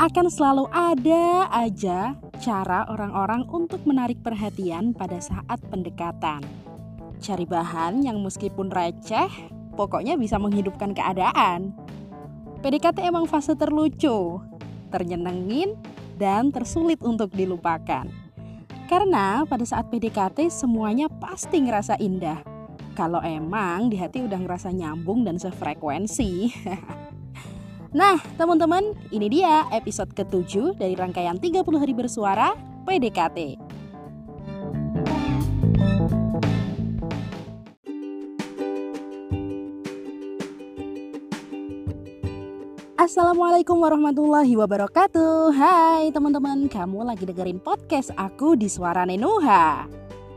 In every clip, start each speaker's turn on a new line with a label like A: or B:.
A: akan selalu ada aja cara orang-orang untuk menarik perhatian pada saat pendekatan. Cari bahan yang meskipun receh, pokoknya bisa menghidupkan keadaan. PDKT emang fase terlucu, ternyenengin, dan tersulit untuk dilupakan. Karena pada saat PDKT semuanya pasti ngerasa indah. Kalau emang di hati udah ngerasa nyambung dan sefrekuensi. Nah, teman-teman, ini dia episode ketujuh dari rangkaian 30 hari bersuara PDKT. Assalamualaikum warahmatullahi wabarakatuh. Hai teman-teman, kamu lagi dengerin podcast aku di Suara Nenuha.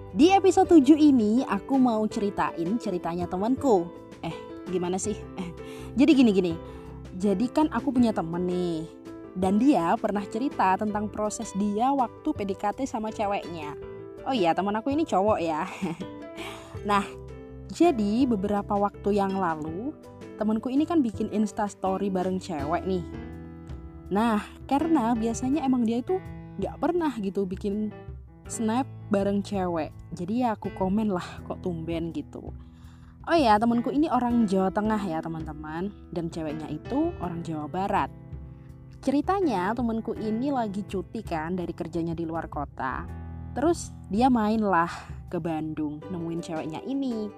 A: Di episode 7 ini aku mau ceritain ceritanya temanku. Eh, gimana sih? Eh, jadi gini-gini jadi kan aku punya temen nih dan dia pernah cerita tentang proses dia waktu PDKT sama ceweknya. Oh iya, teman aku ini cowok ya. nah, jadi beberapa waktu yang lalu temanku ini kan bikin Insta story bareng cewek nih. Nah, karena biasanya emang dia itu nggak pernah gitu bikin snap bareng cewek. Jadi ya aku komen lah kok tumben gitu. Oh ya, temanku ini orang Jawa Tengah ya teman-teman. Dan ceweknya itu orang Jawa Barat. Ceritanya temanku ini lagi cuti kan dari kerjanya di luar kota. Terus dia main lah ke Bandung nemuin ceweknya ini.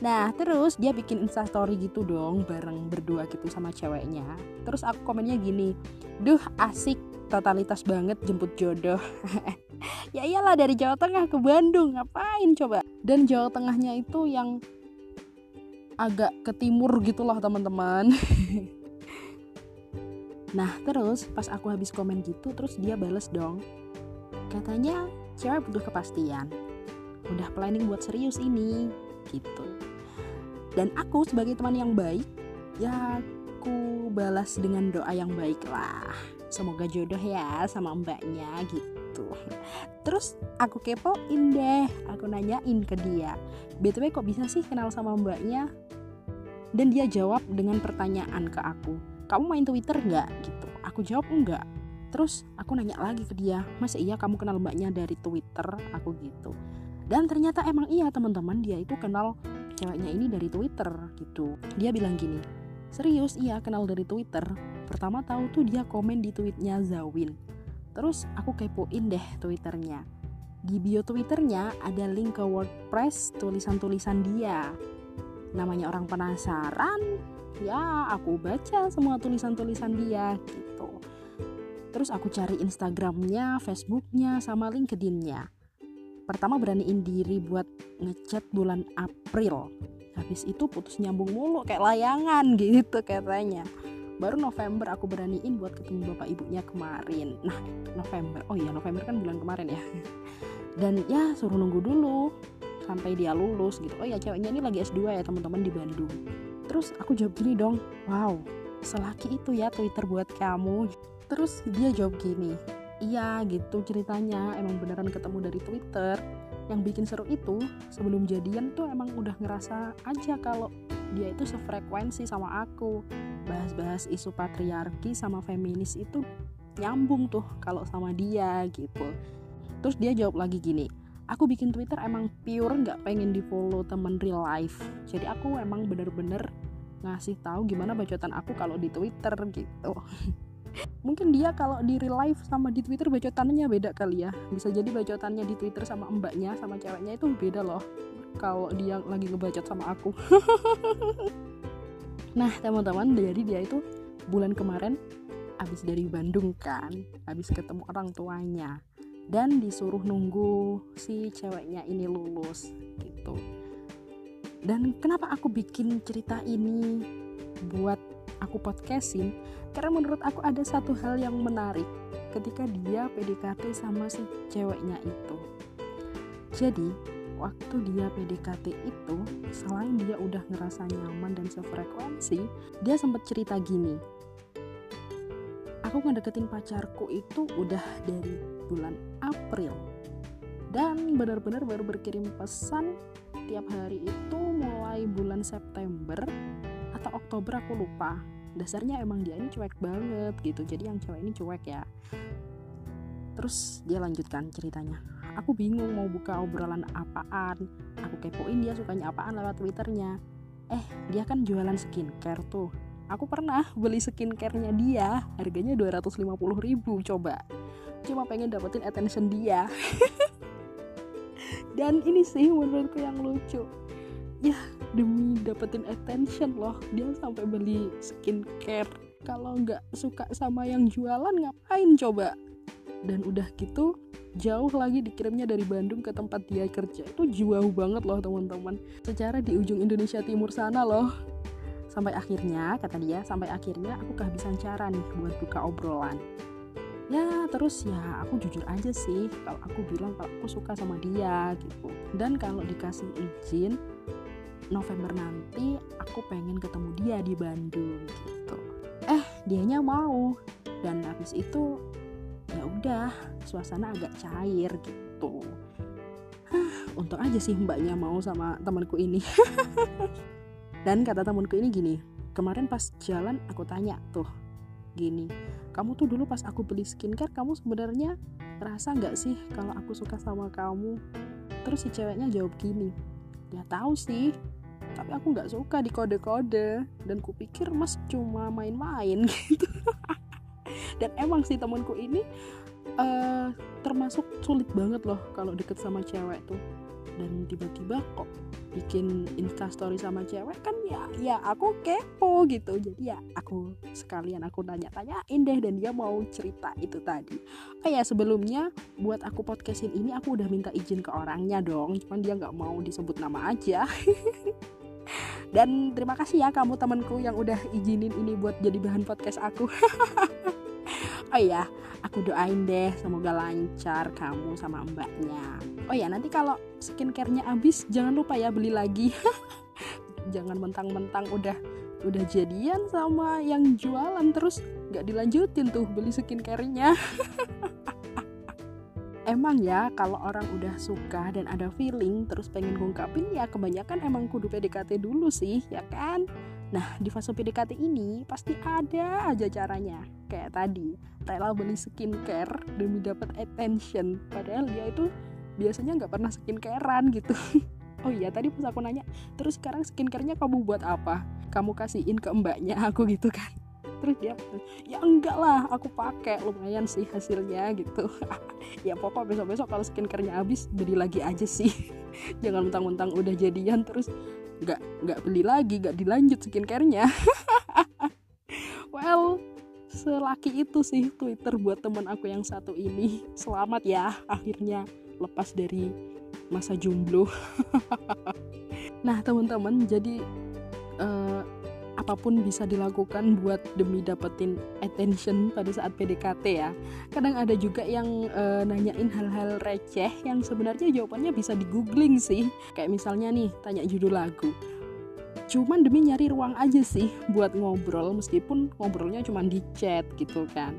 A: Nah terus dia bikin instastory gitu dong bareng berdua gitu sama ceweknya. Terus aku komennya gini Duh asik totalitas banget jemput jodoh. Ya iyalah dari Jawa Tengah ke Bandung ngapain coba? Dan Jawa Tengahnya itu yang agak ke timur gitulah teman-teman. Nah terus pas aku habis komen gitu terus dia bales dong. Katanya cewek butuh kepastian. Udah planning buat serius ini gitu. Dan aku sebagai teman yang baik ya aku balas dengan doa yang baik lah semoga jodoh ya sama mbaknya gitu terus aku kepoin deh aku nanyain ke dia. Btw kok bisa sih kenal sama mbaknya? Dan dia jawab dengan pertanyaan ke aku. Kamu main twitter nggak? Gitu. Aku jawab enggak terus aku nanya lagi ke dia masa iya kamu kenal mbaknya dari twitter? Aku gitu. Dan ternyata emang iya teman-teman. Dia itu kenal ceweknya ini dari twitter gitu. Dia bilang gini serius iya kenal dari twitter. Pertama tahu tuh dia komen di tweetnya Zawin terus aku kepoin deh twitternya. Di bio twitternya ada link ke WordPress tulisan-tulisan dia. Namanya orang penasaran ya aku baca semua tulisan-tulisan dia gitu. Terus aku cari Instagramnya, Facebooknya, sama LinkedInnya. Pertama beraniin diri buat ngechat bulan April. Habis itu putus nyambung mulu kayak layangan gitu katanya baru November aku beraniin buat ketemu bapak ibunya kemarin. Nah November. Oh iya November kan bulan kemarin ya. Dan ya suruh nunggu dulu sampai dia lulus gitu. Oh ya ceweknya ini lagi S2 ya teman-teman di Bandung. Terus aku jawab gini dong wow selaki itu ya Twitter buat kamu. Terus dia jawab gini iya gitu ceritanya. Emang beneran ketemu dari Twitter. Yang bikin seru itu sebelum jadian tuh emang udah ngerasa aja kalau dia itu sefrekuensi sama aku. Bahas-bahas isu patriarki sama feminis itu nyambung tuh kalau sama dia gitu. Terus dia jawab lagi gini aku bikin Twitter emang pure nggak pengen di follow temen real life. Jadi aku emang bener-bener ngasih tahu gimana bacotan aku kalau di Twitter gitu. Mungkin dia kalau di real life sama di Twitter bacotannya beda kali ya. Bisa jadi bacotannya di Twitter sama mbaknya sama ceweknya itu beda loh kalau dia lagi ngebacot sama aku. Nah teman-teman jadi dia itu bulan kemarin habis dari Bandung kan habis ketemu orang tuanya dan disuruh nunggu si ceweknya ini lulus gitu. Dan kenapa aku bikin cerita ini buat aku podcastin? Karena menurut aku ada satu hal yang menarik ketika dia PDKT sama si ceweknya itu. Jadi waktu dia PDKT itu selain dia udah ngerasa nyaman dan sefrekuensi dia sempat cerita gini. Aku ngedeketin pacarku itu udah dari bulan April. Dan benar-benar baru berkirim pesan tiap hari itu mulai bulan September atau Oktober aku lupa. Dasarnya emang dia ini cuek banget gitu. Jadi yang cewek ini cuek ya. Terus dia lanjutkan ceritanya aku bingung mau buka obrolan apaan. Aku kepoin dia sukanya apaan lewat twitternya. Eh dia kan jualan skincare tuh. Aku pernah beli skincare-nya dia harganya 250 ribu coba. Cuma pengen dapetin attention dia. Dan ini sih menurutku yang lucu. Ya demi dapetin attention loh dia sampai beli skincare. Kalau nggak suka sama yang jualan ngapain coba? Dan udah gitu jauh lagi dikirimnya dari Bandung ke tempat dia kerja. Itu jauh banget loh teman-teman. Secara di ujung Indonesia Timur sana loh. Sampai akhirnya kata dia sampai akhirnya aku kehabisan cara nih buat buka obrolan. Ya terus ya aku jujur aja sih kalau aku bilang kalau aku suka sama dia gitu. Dan kalau dikasih izin November nanti aku pengen ketemu dia di Bandung gitu. Eh dianya mau. Dan habis itu ya udah suasana agak cair gitu. Untung aja sih mbaknya mau sama temanku ini. Dan kata temanku ini gini kemarin pas jalan aku tanya tuh gini kamu tuh dulu pas aku beli skincare kamu sebenarnya rasa nggak sih kalau aku suka sama kamu? Terus si ceweknya jawab gini ya tahu sih tapi aku nggak suka di kode-kode. Dan kupikir mas cuma main-main gitu dan emang sih temanku ini uh, termasuk sulit banget loh kalau deket sama cewek tuh. Dan tiba-tiba kok bikin instastory sama cewek kan ya ya aku kepo gitu. Jadi ya aku sekalian aku tanya-tanyain deh dan dia mau cerita itu tadi. Oh ya sebelumnya buat aku podcastin ini aku udah minta izin ke orangnya dong cuman dia nggak mau disebut nama aja. Dan terima kasih ya kamu temanku yang udah izinin ini buat jadi bahan podcast aku oh iya aku doain deh semoga lancar kamu sama mbaknya. Oh ya nanti kalau skincarenya habis jangan lupa ya beli lagi. Jangan mentang-mentang udah udah jadian sama yang jualan terus nggak dilanjutin tuh beli skincarenya. Emang ya kalau orang udah suka dan ada feeling terus pengen ngungkapin ya kebanyakan emang kudu PDKT dulu sih ya kan Nah, di fase PDKT ini pasti ada aja caranya. Kayak tadi, rela beli skincare demi dapat attention. Padahal dia itu biasanya nggak pernah skincarean gitu. oh iya, tadi pas aku nanya, terus sekarang skincarenya kamu buat apa? Kamu kasihin ke mbaknya aku gitu kan. Terus dia, ya enggak lah, aku pakai lumayan sih hasilnya gitu. ya pokok besok-besok kalau skincarenya habis beli lagi aja sih. Jangan mentang-mentang udah jadian terus nggak nggak beli lagi nggak dilanjut skincarenya. Well selaki itu sih Twitter buat teman aku yang satu ini. Selamat ya akhirnya lepas dari masa jomblo. Nah teman-teman jadi apa pun bisa dilakukan buat demi dapetin attention pada saat PDKT ya. Kadang ada juga yang e, nanyain hal-hal receh yang sebenarnya jawabannya bisa di googling sih. Kayak misalnya nih tanya judul lagu. Cuman demi nyari ruang aja sih buat ngobrol meskipun ngobrolnya cuma di chat gitu kan.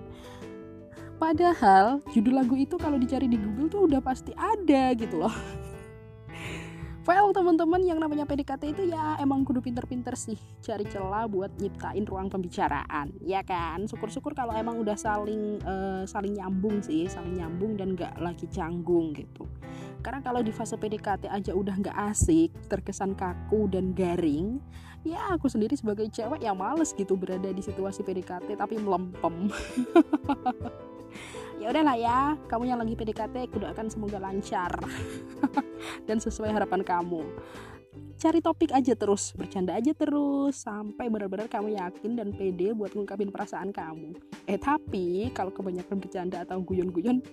A: Padahal judul lagu itu kalau dicari di Google tuh udah pasti ada gitu loh. Well teman-teman yang namanya PDKT itu ya emang kudu pinter-pinter sih cari celah buat nyiptain ruang pembicaraan ya kan? Syukur-syukur kalau emang udah saling uh, saling nyambung sih saling nyambung dan gak lagi canggung gitu. Karena kalau di fase PDKT aja udah gak asik terkesan kaku dan garing ya aku sendiri sebagai cewek yang males gitu berada di situasi PDKT tapi melempem ya udahlah ya kamu yang lagi PDKT aku doakan semoga lancar. Dan sesuai harapan kamu. Cari topik aja terus bercanda aja terus sampai benar-benar kamu yakin dan pede buat ngungkapin perasaan kamu. Eh tapi kalau kebanyakan bercanda atau guyon-guyon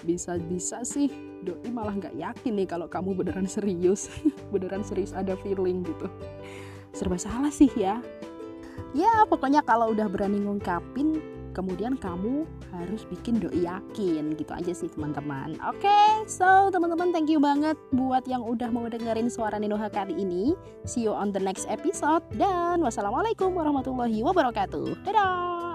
A: bisa-bisa sih doi malah nggak yakin nih kalau kamu beneran serius. Beneran serius ada feeling gitu. Serba salah sih ya. Ya pokoknya kalau udah berani ngungkapin kemudian kamu harus bikin doi yakin gitu aja sih teman-teman. Oke okay, so teman-teman thank you banget buat yang udah mau dengerin suara Ninoha kali ini. See you on the next episode dan wassalamualaikum warahmatullahi wabarakatuh. Dadah